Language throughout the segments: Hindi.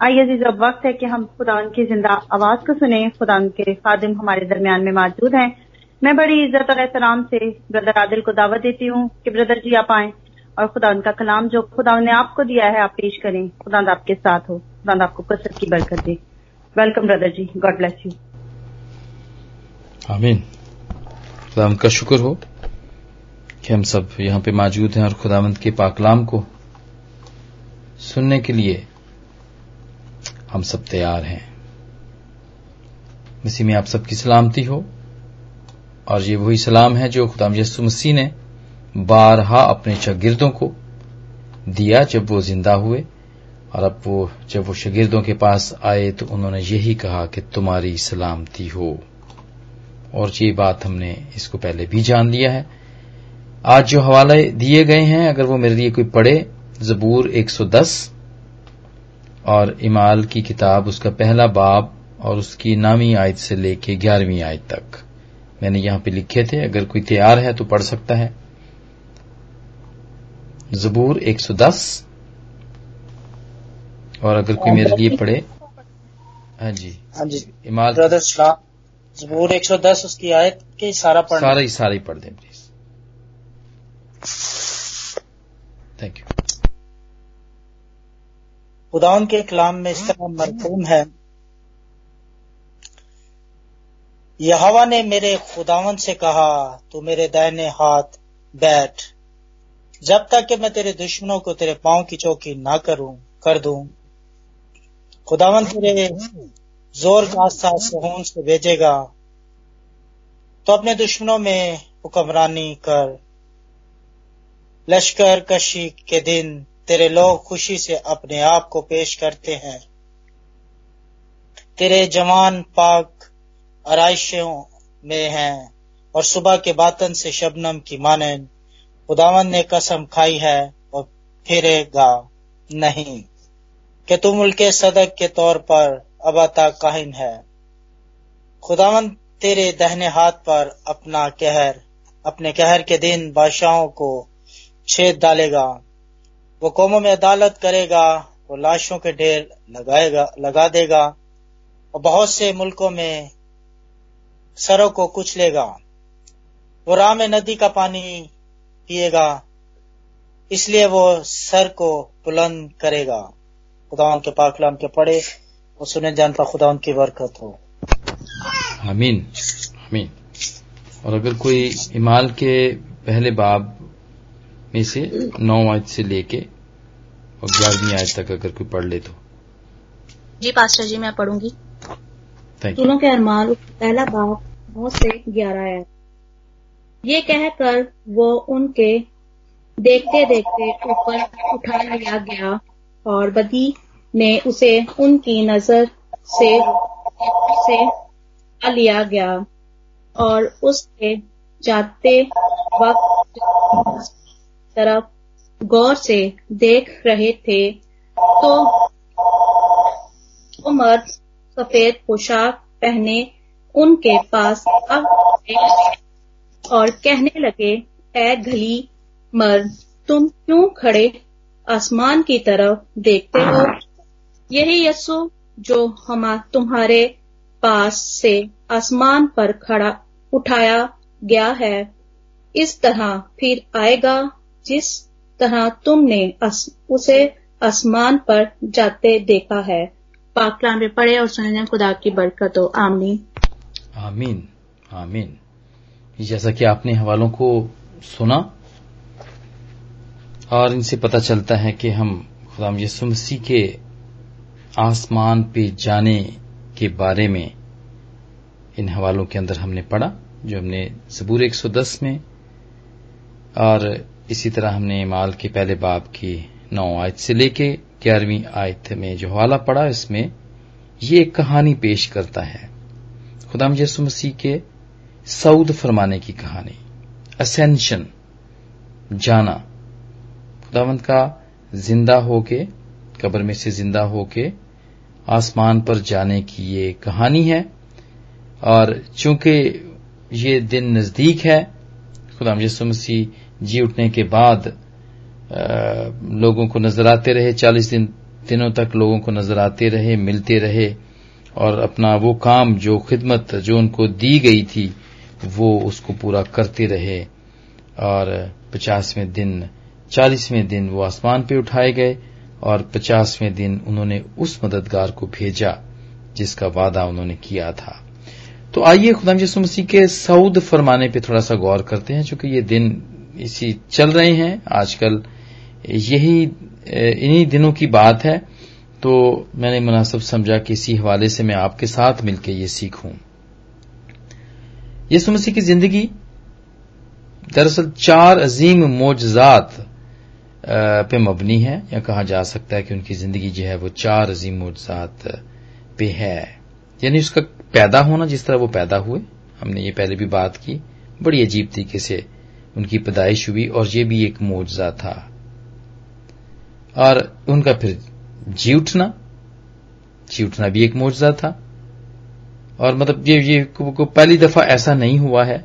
आइए जी जब वक्त है कि हम खुदा की ज़िंदा आवाज़ को सुने। खुदा के खादिम हमारे दरमियान में मौजूद हैं। मैं बड़ी इज़्ज़त और एहतराम से ब्रदर आदिल को दावत देती हूँ कि ब्रदर जी आप आए और खुदा उनका कलाम जो खुदा ने आपको दिया है, आप पेश करें। खुदा आपके साथ हो। खुदा आपको कसरत की बरकत दे। Welcome brother ji. God bless you. आमीन। खुदा का शुक्र हो कि हम सब यहाँ पे मौजूद हैं और खुदावंत के पाकलाम को सुनने के लिए हम सब तैयार हैं। इसी में आप सबकी सलामती हो। और ये वही सलाम है जो खुदाम यसु मसीह ने बारहा अपने शागिर्दों को दिया जब वो ज़िंदा हुए। और अब वो, जब वो शागिर्दों के पास आए तो उन्होंने यही कहा कि तुम्हारी सलामती हो। और ये बात हमने इसको पहले भी जान लिया है। आज जो हवाले दिए गए हैं, अगर वो मेरे लिए कोई पढ़े, जबूर 110 और इमाल की किताब उसका पहला बाब और उसकी नामी आयत से लेके ग्यारहवीं आयत तक। मैंने यहाँ पे लिखे थे अगर कोई तैयार है तो पढ़ सकता है। जबूर 110 और अगर कोई मेरे लिए पढ़े। हाँ जी। हाँ जी। इमाल जबूर 110 उसकी आयत के सारा पढ़ सारा ही सारा ही पढ़ दें प्लीज़ थैंक यू खुदाउन के कलाम में इस तरह मरकूम है। यहवा ने मेरे खुदावन से कहा, तू मेरे दाहिने हाथ बैठ। जब तक कि मैं तेरे दुश्मनों को तेरे पाँव की चौकी ना करूँ, कर दूँ। खुदावन तेरे ज़ोर का साथ सहून से भेजेगा। तो अपने दुश्मनों में हुक्मरानी कर। लश्कर कशी के दिन तेरे लोग खुशी से अपने आप को पेश करते हैं। तेरे जवान पाक आरइशों में हैं और सुबह के बातन से शबनम की मानन। खुदावन ने कसम खाई है और फिरेगा नहीं कि तुम उनके सदक के तौर पर अबाता काहिन है। खुदावन तेरे दहने हाथ पर अपना कहर, अपने कहर के दिन बादशाहों को छेद डालेगा। वो कौमों में अदालत करेगा, वो लाशों के ढेर लगाएगा, लगा देगा और बहुत से मुल्कों में सरों को कुचलेगा वो राम नदी का पानी पिएगा, इसलिए वो सर को बुलंद करेगा। खुदा उनके पाकलाम के पढ़े और सुने जान पर खुदा उनकी बरकत हो। आमीन आमीन। और अगर कोई इमाल के पहले बाब में से नौ आयत से लेके और ग्यारहवीं आयत तक अगर कोई पढ़ ले तो। जी पास्टर जी मैं पढ़ूँगी। थैंक यू रसूलों के अरमाल पहला बाप नौ से ग्यारह है। ये कहकर वो उनके देखते देखते ऊपर उठा लिया गया और बदी ने उसे उनकी नज़र से से लिया गया और उसके जाते वक्त तरफ़ गौर से देख रहे थे तो वो मर्द सफ़ेद पोशाक पहने उनके पास अब और कहने लगे ए घली मर्द तुम क्यों खड़े आसमान की तरफ़ देखते हो? यही यस्सु जो हम तुम्हारे पास से आसमान पर खड़ा उठाया गया है, इस तरह फिर आएगा जिस तरह तुमने अस, उसे आसमान पर जाते देखा है। पाकलाम में पढ़े और सुने खुदा की बरकत हो। आमीन। आमीन। आमीन। जैसा कि आपने हवालों को सुना और इनसे पता चलता है कि हम खुदाम यसु मसीह के आसमान पे जाने के बारे में इन हवालों के अंदर हमने पढ़ा जो हमने सबूर 110 में और इसी तरह हमने माल के पहले बाब की नौ आयत से लेके ग्यारहवीं आयत में जो हवाला पड़ा, इसमें ये एक कहानी पेश करता है। खुदाम यसु मसीह के सऊद फरमाने की कहानी असेंशन जाना। खुदावंत का ज़िंदा होके, कब्र में से ज़िंदा होके आसमान पर जाने की ये कहानी है। और चूँकि ये दिन नज़दीक है, खुदाम यसु मसीह जी उठने के बाद लोगों को नज़र आते रहे, चालीस दिन, दिनों तक लोगों को नज़र आते रहे, मिलते रहे, और अपना वो काम, जो खिदमत, जो उनको दी गई थी, वो उसको पूरा करते रहे। और पचासवें दिन, चालीसवें दिन वो आसमान पे उठाए गए, और पचासवें दिन उन्होंने उस मददगार को भेजा, जिसका वादा उन्होंने किया था। तो आइए खुदाम यसु मसीह के सऊद फरमाने पे थोड़ा सा गौर करते हैं क्योंकि ये दिन इसी चल रहे हैं। आजकल यही इन्हीं दिनों की बात है। तो मैंने मुनासिब समझा कि इसी हवाले से मैं आपके साथ मिलकर ये सीखूं। यसु मसीह की ज़िंदगी दरअसल चार अजीम मोजात पे मबनी है, या कहा जा सकता है कि उनकी ज़िंदगी जो है वो चार अजीम मोजात पे है। यानी उसका पैदा होना, जिस तरह वो पैदा हुए, हमने ये पहले भी बात की, बड़ी अजीब तरीके से उनकी पैदाइश हुई और ये भी एक मुआवजा था। और उनका फिर जी उठना जी उठना भी एक मुआवजा था। और मतलब ये ये को पहली दफ़ा ऐसा नहीं हुआ है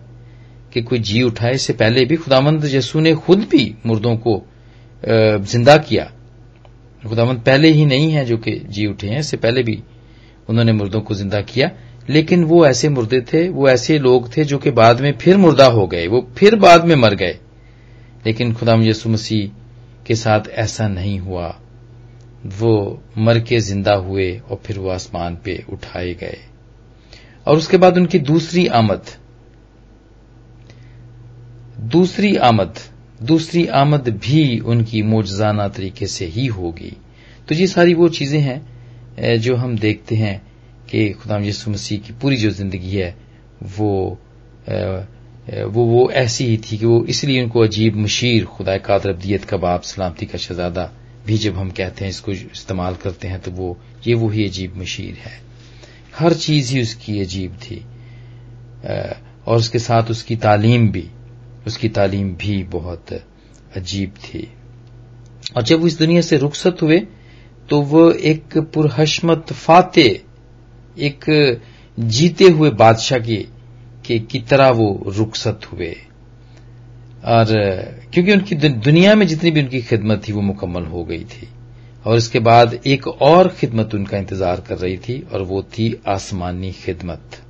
कि कोई जी उठाए, इससे पहले भी खुदामंद यसू ने खुद भी मुर्दों को ज़िंदा किया। खुदामंद पहले ही नहीं है जो कि जी उठे हैं, इससे पहले भी उन्होंने मुर्दों को ज़िंदा किया। लेकिन वो ऐसे मुर्दे थे, वो ऐसे लोग थे जो कि बाद में फिर मुर्दा हो गए, वो फिर बाद में मर गए। लेकिन खुदाम यसु मसीह के साथ ऐसा नहीं हुआ। वो मर के ज़िंदा हुए और फिर वो आसमान पे उठाए गए। और उसके बाद उनकी दूसरी आमद। दूसरी आमद दूसरी आमद भी उनकी मोजाना तरीके से ही होगी। तो ये सारी वो चीज़ें हैं, जो हम देखते हैं। कि खुदाम यसु मसीह की पूरी जो ज़िंदगी है वो वो वो ऐसी ही थी कि वो इसलिए उनको अजीब मशीर खुदा कादर अब्दियत का बाप सलामती का शहजादा भी जब हम कहते हैं इसको इस्तेमाल करते हैं तो वो ये वही अजीब मशीर है हर चीज़ ही उसकी अजीब थी और उसके साथ उसकी तालीम भी उसकी तालीम भी बहुत अजीब थी और जब वो इस दुनिया से रुखसत हुए तो वो एक पुरहशमत फाते एक जीते हुए बादशाह की की, की तरह वो रुखसत हुए। और क्योंकि उनकी दुनिया में जितनी भी उनकी खिदमत थी वो मुकम्मल हो गई थी। और इसके बाद एक और खिदमत उनका इंतज़ार कर रही थी और वो थी आसमानी खिदमत।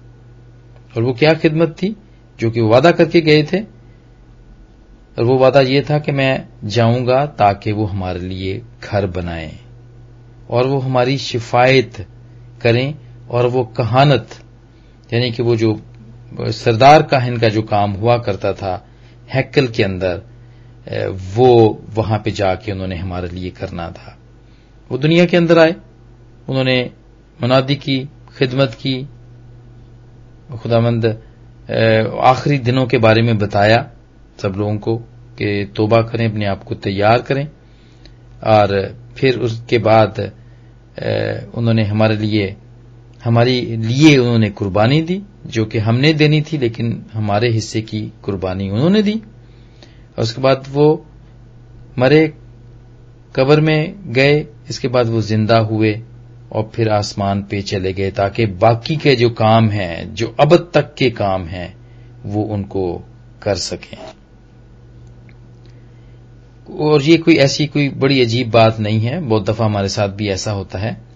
और वो क्या खिदमत थी? जो कि वादा करके गए थे। और वो वादा ये था कि मैं जाऊँगा ताकि वो हमारे लिए घर बनाए। और वो हमारी शिफायत करें और वो कहानत, यानी कि वो जो, सरदार काहिन का जो काम हुआ करता था, हैकल के अंदर वो वहाँ पे जाके उन्होंने हमारे लिए करना था। वो दुनिया के अंदर आए, उन्होंने मुनादी की, खिदमत की, खुदामंद आखिरी दिनों के बारे में बताया सब लोगों को कि तोबा करें, अपने आप को तैयार करें, और फिर उसके बाद उन्होंने हमारे लिए हमारे लिए उन्होंने कुर्बानी दी, जो कि हमने देनी थी, लेकिन हमारे हिस्से की कुर्बानी उन्होंने दी। और उसके बाद वो मरे, कब्र में गए, इसके बाद वो ज़िंदा हुए, और फिर आसमान पे चले गए, ताकि बाकी के जो काम हैं, जो अब तक के काम हैं, वो उनको कर सकें। और ये कोई ऐसी कोई बड़ी अजीब बात नहीं है, बहुत दफ़ा हमारे साथ भी ऐसा होता है।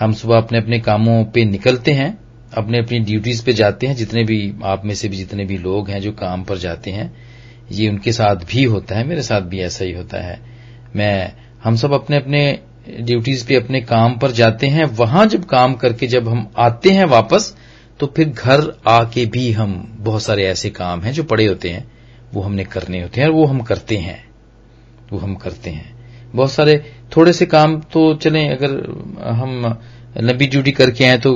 हम सुबह अपने अपने कामों पे निकलते हैं, अपने अपनी ड्यूटीज़ पे जाते हैं, जितने भी आप में से भी जितने भी लोग हैं जो काम पर जाते हैं, ये उनके साथ भी होता है, मेरे साथ भी ऐसा ही होता है। मैं, हम सब अपने अपने ड्यूटीज़ पे अपने काम पर जाते हैं, वहाँ जब काम करके जब हम आते हैं वापस तो फिर घर आके भी हम बहुत सारे ऐसे काम हैं जो पड़े होते हैं, वो हमने करने होते हैं और वो हम करते हैं, वो हम करते हैं। बहुत सारे थोड़े से काम तो चलें अगर हम लंबी ड्यूटी करके आए तो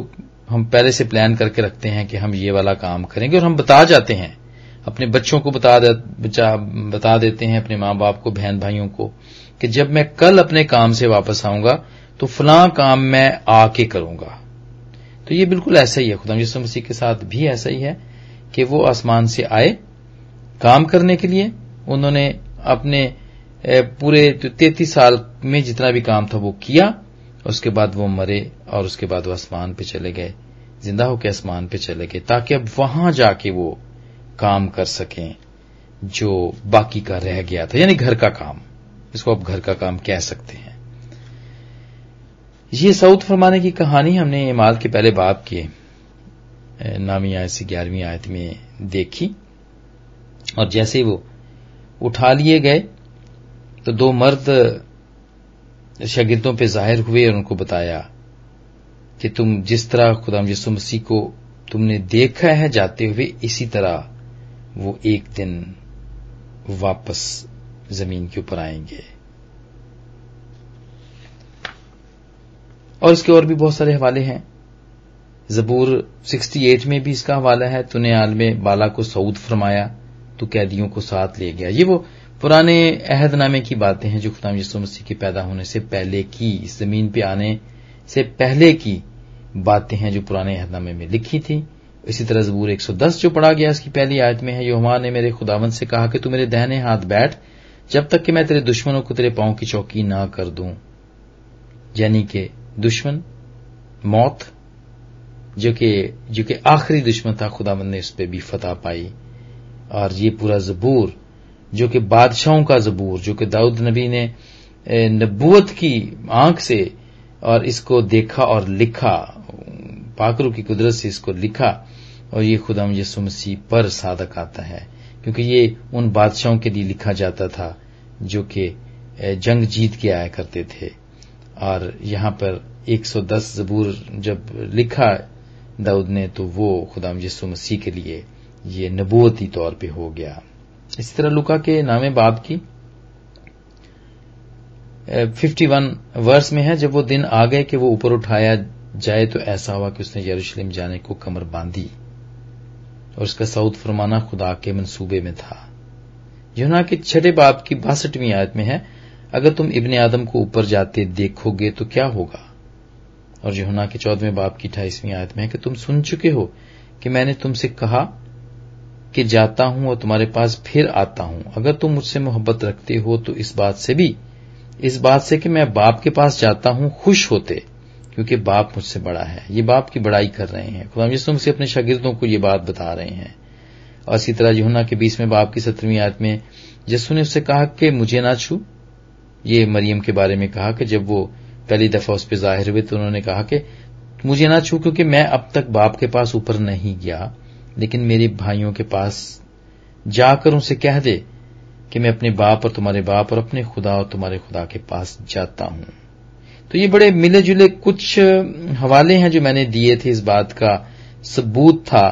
हम पहले से प्लान करके रखते हैं कि हम ये वाला काम करेंगे और हम बता जाते हैं। अपने बच्चों को बता दे, बता देते हैं अपने माँ बाप को बहन भाइयों को कि जब मैं कल अपने काम से वापस आऊँगा तो फलां काम मैं आके करूँगा। तो ये बिल्कुल ऐसा ही है खुदा यसु मसीह के साथ भी ऐसा ही है कि वो आसमान से आए काम करने के लिए उन्होंने अपने पूरे तैतीस साल में जितना भी काम था वो किया, उसके बाद वो मरे और उसके बाद वो आसमान पे चले गए। ज़िंदा होकर आसमान पे चले गए, ताकि अब वहाँ जाके वो काम कर सकें जो बाकी का रह गया था, यानी घर का काम। इसको आप घर का काम कह सकते हैं। ये सऊद फरमाने की कहानी हमने इमाल के पहले बाप के नामी आयत से ग्यारहवीं आयत में देखी। और जैसे वो उठा लिए गए तो दो मर्द शागिर्दों पे ज़ाहिर हुए और उनको बताया कि तुम जिस तरह खुदाम यसु मसीह को तुमने देखा है जाते हुए, इसी तरह वो एक दिन वापस ज़मीन के ऊपर आएँगे। और इसके और भी बहुत सारे हवाले हैं। जबूर 68 में भी इसका हवाला है, तूने आल में बाला को सऊद फरमाया तो कैदियों को साथ ले गया। ये वो पुराने अहदनामे की बातें हैं जो खुदाम यसु मसीह के पैदा होने से पहले की, इस ज़मीन पे आने से पहले की बातें हैं जो पुराने अहदनामे में लिखी थी। इसी तरह जबूर 110 जो पढ़ा गया, इसकी पहली आयत में है योमा ने मेरे खुदावन से कहा कि तू मेरे दहने हाथ बैठ, जब तक कि मैं तेरे दुश्मनों को तेरे पाँव की चौकी ना कर दूँ। यानी कि दुश्मन, मौत, जो कि जो कि आखिरी दुश्मन था खुदावंद ने उस पर भी फतह पाई। और ये पूरा जबूर जो कि बादशाहों का जबूर, जो कि दाऊद नबी ने नबूत की आँख से और इसको देखा और लिखा पाकरू की कुदरत से इसको लिखा, और ये खुदाम यसु मसीह पर साधक आता है। क्योंकि ये उन बादशाहों के लिए लिखा जाता था, जो कि जंग जीत के आया करते थे। और यहाँ पर 110 जबूर जब लिखा दाऊद ने तो वो खुदाम यसु मसीह के लिए ये नबूती तौर पे हो गया। इसी तरह लुका के नामे बाप की 51 वर्ष में है, जब वो दिन आ गए कि वो ऊपर उठाया जाए तो ऐसा हुआ कि उसने यरूशलेम जाने को कमर बांधी और उसका सऊद फरमाना खुदा के मंसूबे में था। यूना के छठे बाप की बासठवीं आयत में है, अगर तुम इब्ने आदम को ऊपर जाते देखोगे तो क्या होगा? और यूना के चौदहवें बाप की अठाईसवीं आयत में है कि तुम सुन चुके हो कि मैंने तुमसे कहा कि जाता हूँ और तुम्हारे पास फिर आता हूँ। अगर तुम मुझसे मोहब्बत रखते हो तो इस बात से भी। इस बात से कि मैं बाप के पास जाता हूँ, खुश होते, क्योंकि बाप मुझसे बड़ा है। ये बाप की बड़ाई कर रहे हैं। खुदा यसुम से अपने शागिर्दों को ये बात बता रहे हैं। और इसी तरह यहुना के बीसवें बाप की सत्रहवीं आयत में यसु ने उससे कहा कि मुझे ना छू। ये मरियम के बारे में कहा कि जब वो पहली दफ़ा उस पर ज़ाहिर हुए तो उन्होंने कहा कि मुझे ना छू क्योंकि मैं अब तक बाप के पास ऊपर नहीं गया। लेकिन मेरे भाइयों के पास जाकर उनसे कह दे कि मैं अपने बाप और तुम्हारे बाप और अपने खुदा और तुम्हारे खुदा के पास जाता हूँ। तो ये बड़े मिले जुले कुछ हवाले हैं जो मैंने दिए थे इस बात का सबूत था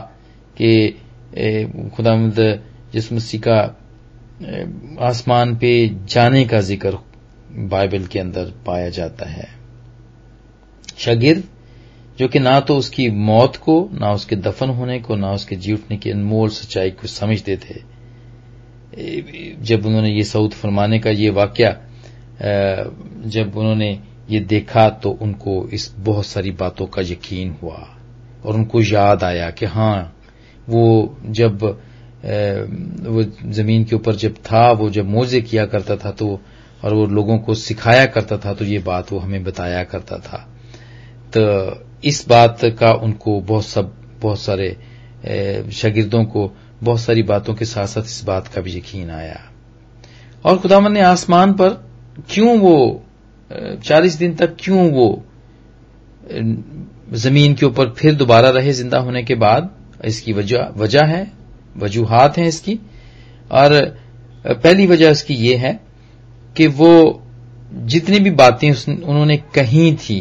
कि खुदामद जिस मसीह का आसमान पे जाने का ज़िक्र बाइबल के अंदर पाया जाता है। शागिर्द जो कि ना तो उसकी मौत को, ना उसके दफन होने को, ना उसके जी उठने की अनमोल सच्चाई को समझते थे जब उन्होंने ये सऊद फरमाने का ये वाक्य जब उन्होंने ये देखा तो उनको इस बहुत सारी बातों का यकीन हुआ और उनको याद आया कि हाँ वो जब वो ज़मीन के ऊपर जब था, वो जब मोजे किया करता था तो और वो लोगों को सिखाया करता था तो ये बात वो हमें बताया करता था। तो इस बात का उनको बहुत सब, बहुत सारे शागिर्दों को बहुत सारी बातों के साथ साथ इस बात का भी यकीन आया। और खुदामन ने आसमान पर क्यों वो चालीस दिन तक क्यों वो ज़मीन के ऊपर फिर दोबारा रहे ज़िंदा होने के बाद? इसकी वजह वजह है, वजूहत हैं इसकी। और पहली वजह इसकी ये है कि वो जितनी भी बातें उन्होंने कही थी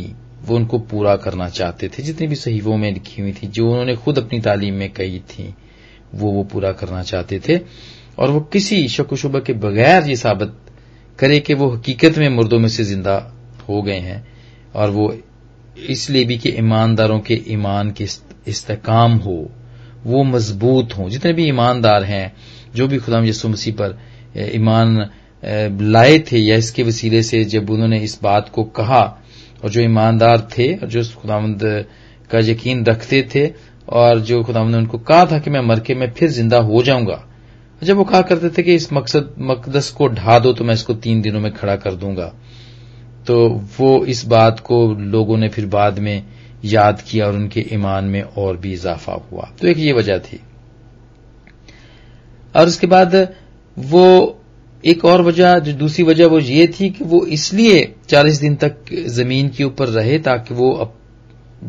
वो उनको पूरा करना चाहते थे, जितनी भी सहीवों में लिखी हुई थी, जो उन्होंने खुद अपनी तालीम में कही थी, वो वो पूरा करना चाहते थे। और वो किसी शक शुबा के बगैर ये साबित करे कि वो हकीकत में मुर्दों में से ज़िंदा हो गए हैं, और वो इसलिए भी कि ईमानदारों के ईमान के इस्तेकाम हो, वो मज़बूत हों। जितने भी ईमानदार हैं, जो भी खुदाम यसु मसीह पर ईमान लाए थे या इसके वसीले से जब उन्होंने इस बात को कहा और जो ईमानदार थे, और जो खुदामंद का यकीन रखते थे, और जो खुदामंद ने उनको कहा था कि मैं मर के मैं फिर ज़िंदा हो जाऊँगा। जब वो कहा करते थे कि इस मकसद, मकदस को ढा दो तो मैं इसको तीन दिनों में खड़ा कर दूँगा। तो वो इस बात को लोगों ने फिर बाद में याद किया, और उनके ईमान में और भी इजाफा हुआ। तो एक ये वजह थी। और उसके बाद वो एक और वजह, जो दूसरी वजह वो ये थी कि वो इसलिए चालीस दिन तक ज़मीन के ऊपर रहे ताकि वो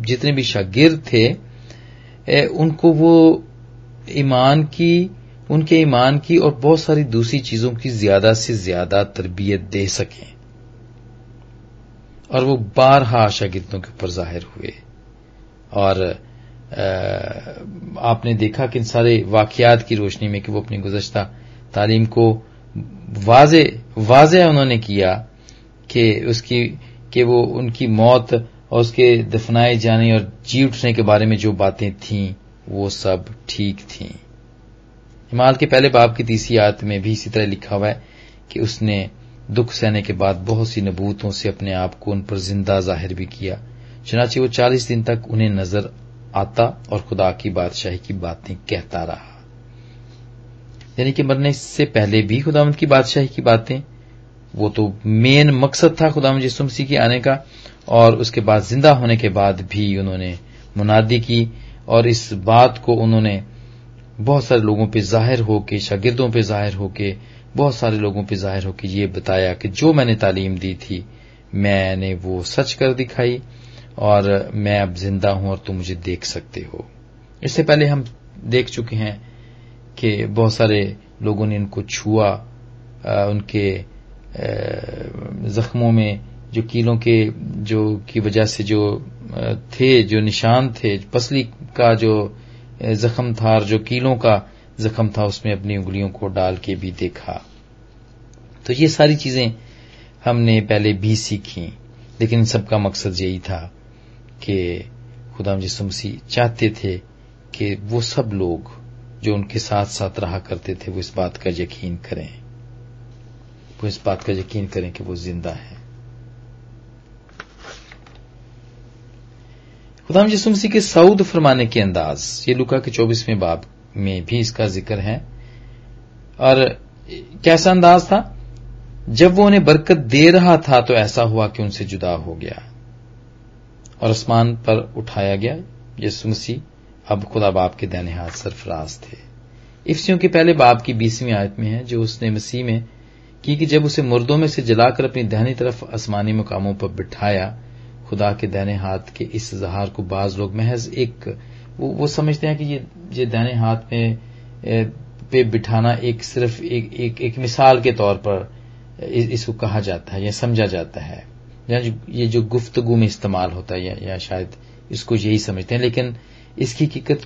जितने भी शागिर्द थे उनको वो ईमान की, उनके ईमान की और बहुत सारी दूसरी चीज़ों की ज़्यादा से ज़्यादा तरबियत दे सकें। और वो बारहा शागिर्दों के ऊपर ज़ाहिर हुए। और आपने देखा कि इन सारे वाकयात की रोशनी में कि वो अपनी गुजश्ता तालीम को वाजे वाजे उन्होंने किया कि, उसकी, कि वो, उनकी मौत और उसके दफनाए जाने और जी उठने के बारे में जो बातें थीं, वो सब ठीक थीं। हिमाल के पहले बाब की तीसरी आयत में भी इसी तरह लिखा हुआ है कि उसने दुख सहने के बाद बहुत सी नबूतों से अपने आप को उन पर ज़िंदा ज़ाहिर भी किया। चनाचे वो चालीस दिन तक उन्हें नज़र आता और खुदा की बादशाही की बातें कहता रहा। यानी कि मरने से पहले भी खुदावंत की बादशाही की बातें वो तो मेन मकसद था खुदावंत यसु मसीह के आने का, और उसके बाद ज़िंदा होने के बाद भी उन्होंने मुनादी की, और इस बात को उन्होंने बहुत सारे लोगों पे ज़ाहिर होके, शागिर्दों पे ज़ाहिर होके, बहुत सारे लोगों पे ज़ाहिर होके ये बताया कि जो मैंने तालीम दी थी, मैंने वो सच कर दिखाई, और मैं अब ज़िंदा हूँ और तुम मुझे देख सकते हो। इससे पहले हम देख चुके हैं कि बहुत सारे लोगों ने इनको छुआ उनके जख्मों में जो कीलों के, जो की वजह से जो थे, जो निशान थे, पसली का जो जख्म था और जो कीलों का जख्म था, उसमें अपनी उंगलियों को डाल के भी देखा। तो ये सारी चीज़ें हमने पहले भी सीखी, लेकिन सबका मकसद यही था कि खुदा मसीह चाहते थे कि वो सब लोग जो उनके साथ साथ रहा करते थे, वो इस बात का यकीन करें। वो इस बात का यकीन करें कि वो ज़िंदा है। खुदाम यसु के सऊद फरमाने के अंदाज, ये लुका के चौबीसवें बाब में भी इसका ज़िक्र है। और कैसा अंदाज था? जब वो उन्हें बरकत दे रहा था तो ऐसा हुआ कि उनसे जुदा हो गया और आसमान पर उठाया गया। यसु मसीह अब खुदा बाप के दैने हाथ सरफराज थे। इफ्सियों के पहले बाप की बीसवीं आयत में है, जो उसने मसीह में की कि जब उसे मुर्दों में से जलाकर अपनी दहनी तरफ़ आसमानी मुकामों पर बिठाया खुदा के दैने हाथ के इस इजहार को बाज लोग महज एक वो, वो समझते हैं कि ये ये दैने हाथ में पे बिठाना एक सिर्फ़ एक, एक, एक मिसाल के तौर पर इसको कहा जाता है या समझा जाता है। या ये जो गुफ्तगु में इस्तेमाल होता है या, या शायद इसको यही समझते हैं। लेकिन इसकी हकीकत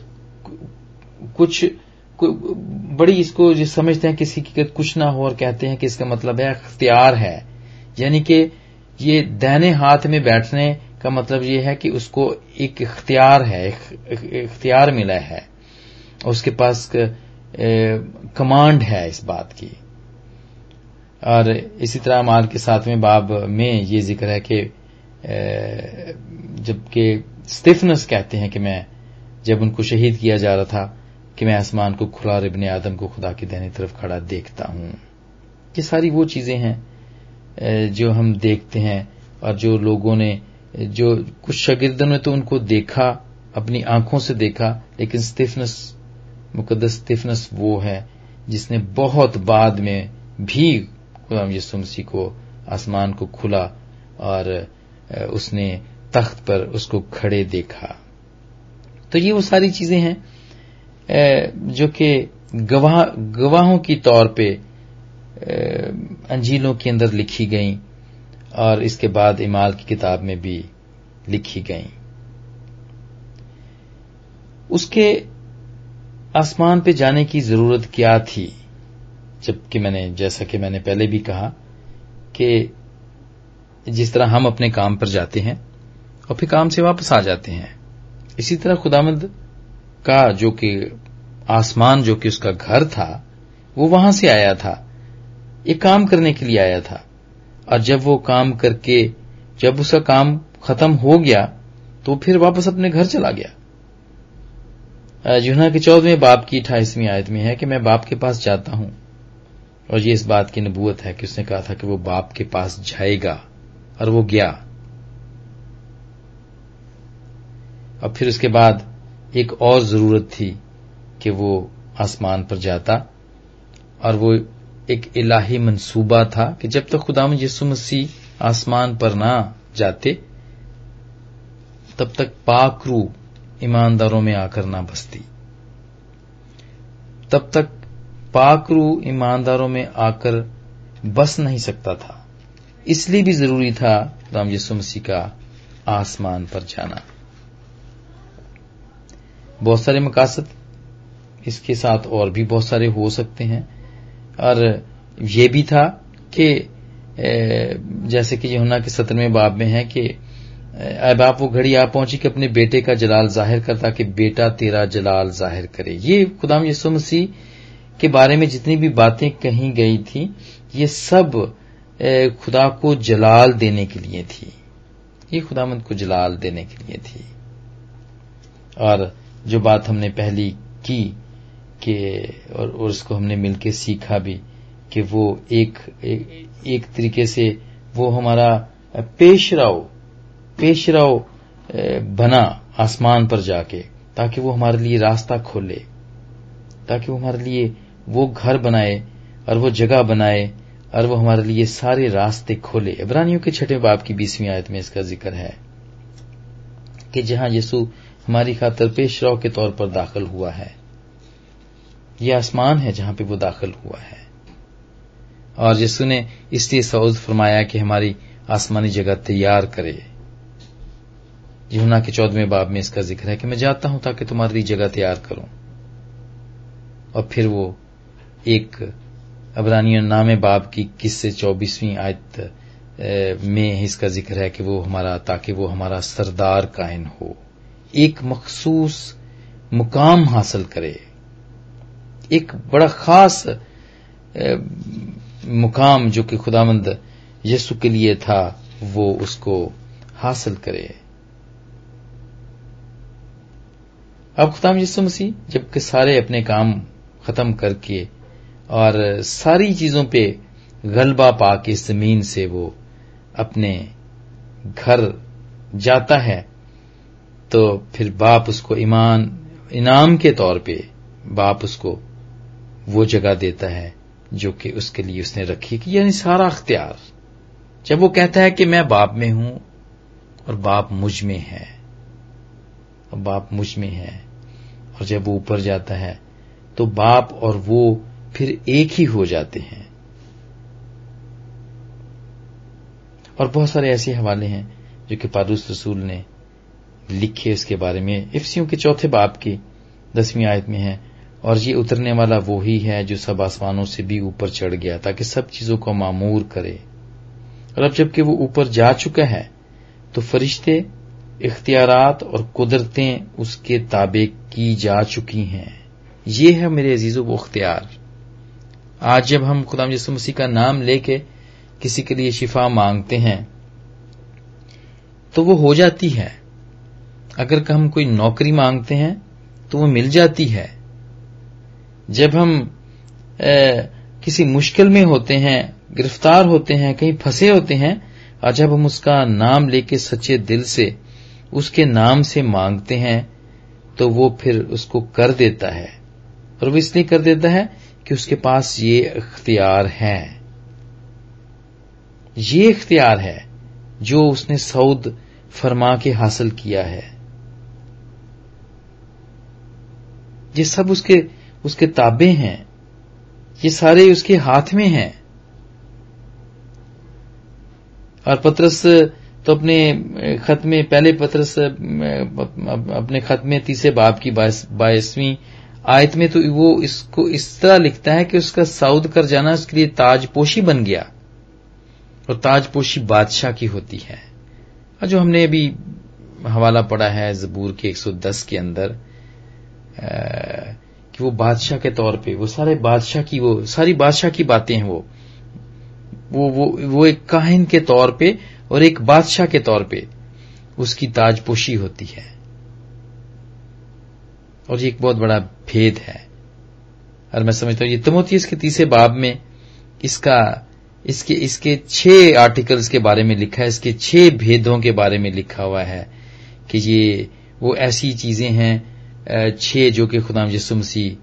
कुछ बड़ी इसको जो समझते हैं किसी की कुछ ना हो और कहते हैं कि इसका मतलब है अख्तियार है। यानी कि ये दहने हाथ में बैठने का मतलब ये है कि उसको एक इख्तियार है इख्तियार मिला है। उसके पास कमांड है इस बात की। और इसी तरह माल के सातवें बाब में ये ज़िक्र है कि जबकि स्टिफनेस कहते हैं कि मैं, जब उनको शहीद किया जा रहा था कि मैं आसमान को खुला और इबन आदम को खुदा की दहनी तरफ़ खड़ा देखता हूँ। ये सारी वो चीज़ें हैं जो हम देखते हैं और जो लोगों ने, जो कुछ शगिर्दों ने तो उनको देखा, अपनी आँखों से देखा, लेकिन स्टिफनस मुकदस स्टिफनस वो है जिसने बहुत बाद में भी खुदाम यसु मसीह को आसमान को खुला और उसने तख्त पर उसको खड़े देखा। तो ये वो सारी चीज़ें हैं। जो कि गवाह, गवाहों की तौर पे अंजीलों के अंदर लिखी गई और इसके बाद इमाल की किताब में भी लिखी गई। उसके आसमान पे जाने की ज़रूरत क्या थी? जबकि मैंने, जैसा कि मैंने पहले भी कहा कि जिस तरह हम अपने काम पर जाते हैं और फिर काम से वापस आ जाते हैं, इसी तरह खुदामंद का जो कि आसमान जो कि उसका घर था, वो वहाँ से आया था। एक काम करने के लिए आया था। और जब वो काम करके, जब उसका काम खत्म हो गया तो फिर वापस अपने घर चला गया। जुना के चौदहवें बाप की अठाईसवीं आयत में है कि मैं बाप के पास जाता हूँ। और ये इस बात की नबूत है कि उसने कहा था कि वो बाप के पास जाएगा, और वो गया। अब फिर उसके बाद एक और ज़रूरत थी कि वो आसमान पर जाता और वो एक इलाही मंसूबा था कि जब तक खुदा यसु मसीह आसमान पर ना जाते, तब तक पाक रू ईमानदारों में आकर ना बसती। तब तक पाक रू ईमानदारों में आकर बस नहीं सकता था। इसलिए भी ज़रूरी था राम यसु मसीह का आसमान पर जाना। बहुत सारे मकासद, इसके साथ और भी बहुत सारे हो सकते हैं। और ये भी था कि जैसे कि यमुना के सत्रहवें बाब में है कि आप वो घड़ी आ पहुँची कि अपने बेटे का जलाल ज़ाहिर कर ताकि बेटा तेरा जलाल ज़ाहिर करे। ये खुदाम यसु मसीह के बारे में जितनी भी बातें कही गई थी, ये सब खुदा को जलाल देने के लिए थी। ये खुदामंद को जलाल देने के लिए थी। और जो बात हमने पहली की कि और, उसको हमने मिलकर सीखा भी कि वो एक, एक एक तरीके से वो हमारा पेशराव पेशराव बना आसमान पर जाके ताकि वो हमारे लिए रास्ता खोले ताकि वो हमारे लिए वो घर बनाए और वो जगह बनाए और वो हमारे लिए सारे रास्ते खोले। इब्रानियों के छठे बाप की बीसवीं आयत में इसका ज़िक्र है कि जहाँ यीशु हमारी खातर पेश पेशराव के तौर पर दाखिल हुआ है। यह आसमान है जहाँ पे वो दाखिल हुआ है। और यीशु ने इसलिए सऊद फरमाया कि हमारी आसमानी जगह तैयार करे। यूना के चौदहवें बाब में इसका ज़िक्र है कि मैं जाता हूँ ताकि तुम्हारी जगह तैयार करूँ। और फिर वो एक अबरानियों नामे बाब की किस्से चौबीसवीं आयत में इसका ज़िक्र है कि वो हमारा, ताकि वो हमारा सरदार कायन हो। एक मखसूस मुकाम हासिल करे। एक बड़ा खास मुकाम जो कि खुदामंद यसु के लिए था, वो उसको हासिल करे। अब खुदाम यसु मसीह, जबकि सारे अपने काम खत्म करके और सारी चीज़ों पे गलबा पाके ज़मीन से वो अपने घर जाता है तो फिर बाप उसको ईमान, इनाम के तौर पे बाप उसको वो जगह देता है जो कि उसके लिए उसने रखी कि यानी सारा अख्तियार। जब वो कहता है कि मैं बाप में हूँ और बाप मुझमें है, और बाप मुझमें है, और जब वो ऊपर जाता है तो बाप और वो फिर एक ही हो जाते हैं। और बहुत सारे ऐसे हवाले हैं जो कि पारूस रसूल ने लिखे उसके बारे में, इफ्सियों के चौथे बाप की दसवीं आयत में है, और ये उतरने वाला वो ही है जो सब आसमानों से भी ऊपर चढ़ गया, ताकि सब चीज़ों को मामूर करे। और अब जबकि वो ऊपर जा चुका है तो फरिश्ते, इख्तियारात और कुदरतें उसके ताबे की जा चुकी हैं। ये है मेरे अजीजों, वो अख्तियार आज जब हम खुदाम यसु मसीह का नाम लेके किसी के लिए शिफा मांगते हैं तो वो हो जाती है। अगर हम कोई नौकरी मांगते हैं तो वो मिल जाती है। जब हम ए, किसी मुश्किल में होते हैं गिरफ़्तार होते हैं कहीं फंसे होते हैं और जब हम उसका नाम लेके सच्चे दिल से उसके नाम से मांगते हैं तो वो फिर उसको कर देता है। और वो इसलिए कर देता है कि उसके पास ये इख्तियार है। ये इख्तियार है जो उसने सऊद फरमा के हासिल किया है। ये सब उसके उसके ताबे हैं। ये सारे उसके हाथ में हैं। और पत्रस तो अपने खत में, पहले पत्रस अपने खत में तीसरे बाप की बाईसवीं आयत में तो वो इसको इस तरह लिखता है कि उसका साउद कर जाना उसके लिए ताजपोशी बन गया। और ताजपोशी बादशाह की होती है। और जो हमने अभी हवाला पड़ा है जबूर के 110 के अंदर कि वो बादशाह के तौर पे, वो सारे बादशाह की, वो सारी बादशाह की बातें हैं वो। वो वो वो एक काहिन के तौर पे और एक बादशाह के तौर पे उसकी ताजपोशी होती है। और ये एक बहुत बड़ा भेद है। और मैं समझता हूँ, ये तमोतीस के तीसरे बाब में इसका, इसके इसके छह आर्टिकल्स के बारे में लिखा है, इसके छह भेदों के बारे में लिखा हुआ है कि ये, वो ऐसी चीज़ें हैं छह जो कि खुदाम यसु मसीह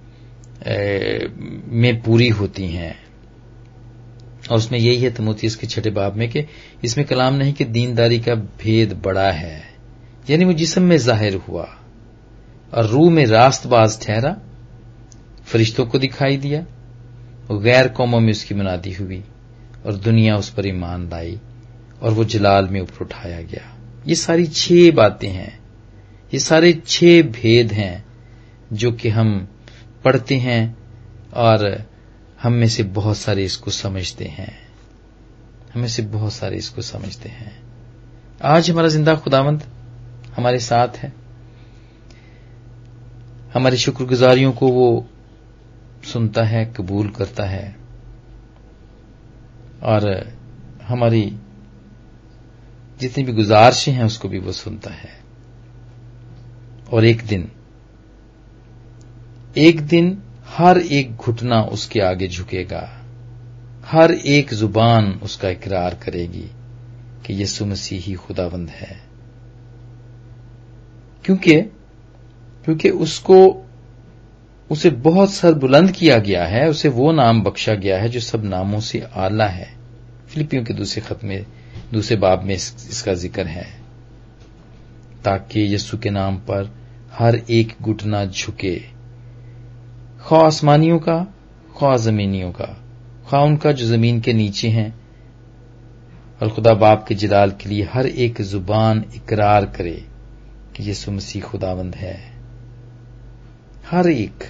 में पूरी होती हैं। और उसमें यही है तमोती इसके छठे बाब में कि इसमें कलाम नहीं कि दीनदारी का भेद बड़ा है। यानी वो जिसम में ज़ाहिर हुआ और रूह में रास्तबाज ठहरा, फरिश्तों को दिखाई दिया गैर कौमों में उसकी मुनादी हुई और दुनिया उस पर ईमान लाई और वो जलाल में ऊपर उठाया गया। ये सारी छह बातें हैं। ये सारे छह भेद हैं जो कि हम पढ़ते हैं और हम में से बहुत सारे इसको समझते हैं। हमें से बहुत सारे इसको समझते हैं। आज हमारा ज़िंदा खुदावंत हमारे साथ है। हमारी शुक्रगुजारियों को वो सुनता है, कबूल करता है और हमारी जितनी भी गुजारिशें हैं उसको भी वो सुनता है। और एक दिन। एक दिन हर एक घुटना उसके आगे झुकेगा। हर एक ज़ुबान उसका इकरार करेगी कि यीशु मसीह ही खुदाबंद है। क्योंकि क्योंकि उसको उसे बहुत सर बुलंद किया गया है उसे वो नाम बख्शा गया है जो सब नामों से आला है। फिलिपियों के दूसरे खत में दूसरे बाब में इस, इसका ज़िक्र है। ताकि यस्सु के नाम पर हर एक घुटना झुके। खा आसमानियों का खा जमीनियों का। खा उनका जो ज़मीन के नीचे हैं। और खुदा बाप के जलाल के लिए हर एक ज़ुबान इकरार करे कि यीशु मसीह खुदावंद है। हर एक।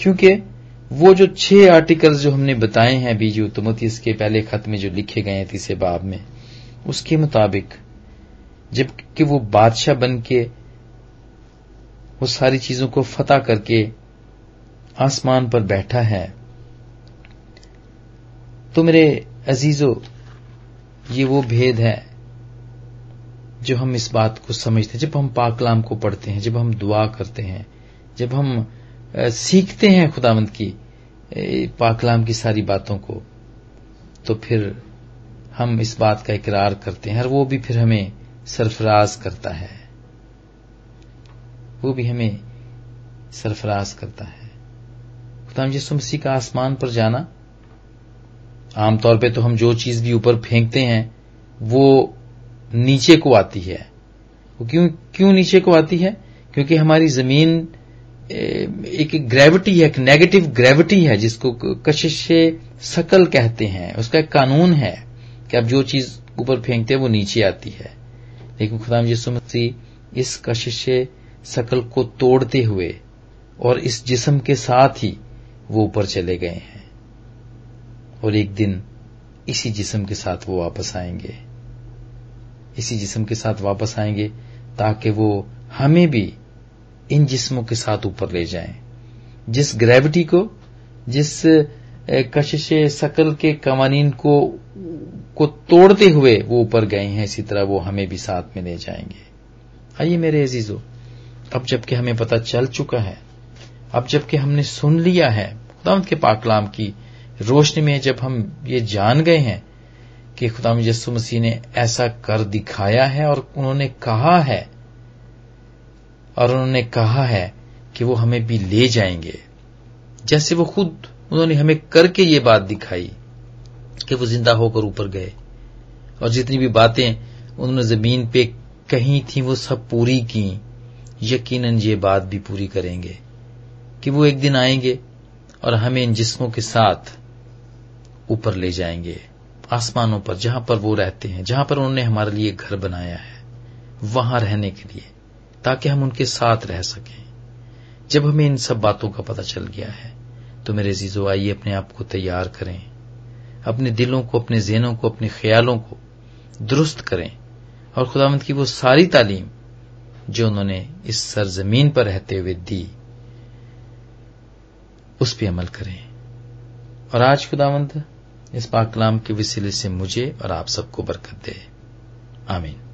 क्योंकि वो जो छह आर्टिकल्स जो हमने बताए हैं अभी जो इसके पहले खत में जो लिखे गए हैं तीसरे बाब में, उसके मुताबिक जबकि वो बादशाह बन के वो सारी चीज़ों को फतह करके आसमान पर बैठा है। तो मेरे अजीजों, ये वो भेद है जो हम इस बात को समझते हैं। जब हम पाकलाम को पढ़ते हैं, जब हम दुआ करते हैं, जब हम सीखते हैं खुदावंत की पाकलाम की सारी बातों को तो फिर हम इस बात का इकरार करते हैं। और वो भी फिर हमें सरफराज करता है। वो भी हमें सरफराज करता है। खुदाम यीशु मसीह का आसमान पर जाना। आमतौर पे तो हम जो चीज़ भी ऊपर फेंकते हैं, वो नीचे को आती है। वो क्यों क्यों नीचे को आती है? क्योंकि हमारी ज़मीन एक ग्रेविटी है, एक नेगेटिव ग्रेविटी है, जिसको कशिश सकल कहते हैं। उसका एक कानून है कि आप जो चीज़ ऊपर फेंकते हैं, वो नीचे आती है। लेकिन खुदाम यीशु मसीह इस कशिश सकल को तोड़ते हुए और इस जिसम के साथ ही वो ऊपर चले गए हैं। और एक दिन इसी जिसम के साथ वो वापस आएँगे। इसी जिसम के साथ वापस आएँगे ताकि वो हमें भी इन जिस्मों के साथ ऊपर ले जाएँ। जिस ग्रेविटी को, जिस कशिश सकल के कवानीन को को तोड़ते हुए वो ऊपर गए हैं, इसी तरह वो हमें भी साथ में ले जाएँगे। आइए मेरे अजीजों, अब जबकि हमें पता चल चुका है, अब जबकि हमने सुन लिया है खुदाम के पाकलाम की रोशनी में जब हम ये जान गए हैं कि खुदाम यस्सु मसीह ने ऐसा कर दिखाया है और उन्होंने कहा है, और उन्होंने कहा है कि वो हमें भी ले जाएँगे। जैसे वो खुद, उन्होंने हमें करके ये बात दिखाई कि वो ज़िंदा होकर ऊपर गए। और जितनी भी बातें उन्होंने ज़मीन पे कही थी, वो सब पूरी की। यकीनन ये बात भी पूरी करेंगे कि वो एक दिन आएँगे और हमें इन जिस्मों के साथ ऊपर ले जाएँगे, आसमानों पर, जहाँ पर वो रहते हैं, जहाँ पर उन्होंने हमारे लिए घर बनाया है, वहाँ रहने के लिए, ताकि हम उनके साथ रह सकें। जब हमें इन सब बातों का पता चल गया है तो मेरे जीजो आइए अपने आप को तैयार करें। अपने दिलों को, अपने जेनों को, अपने ख्यालों को दुरुस्त करें। और खुदावंत की वो सारी तालीम जो उन्होंने इस सरजमीन पर रहते हुए दी, उस पर अमल करें। और आज खुदावंत, इस पाकलाम के वसीले से मुझे और आप सबको बरकत दे। आमीन।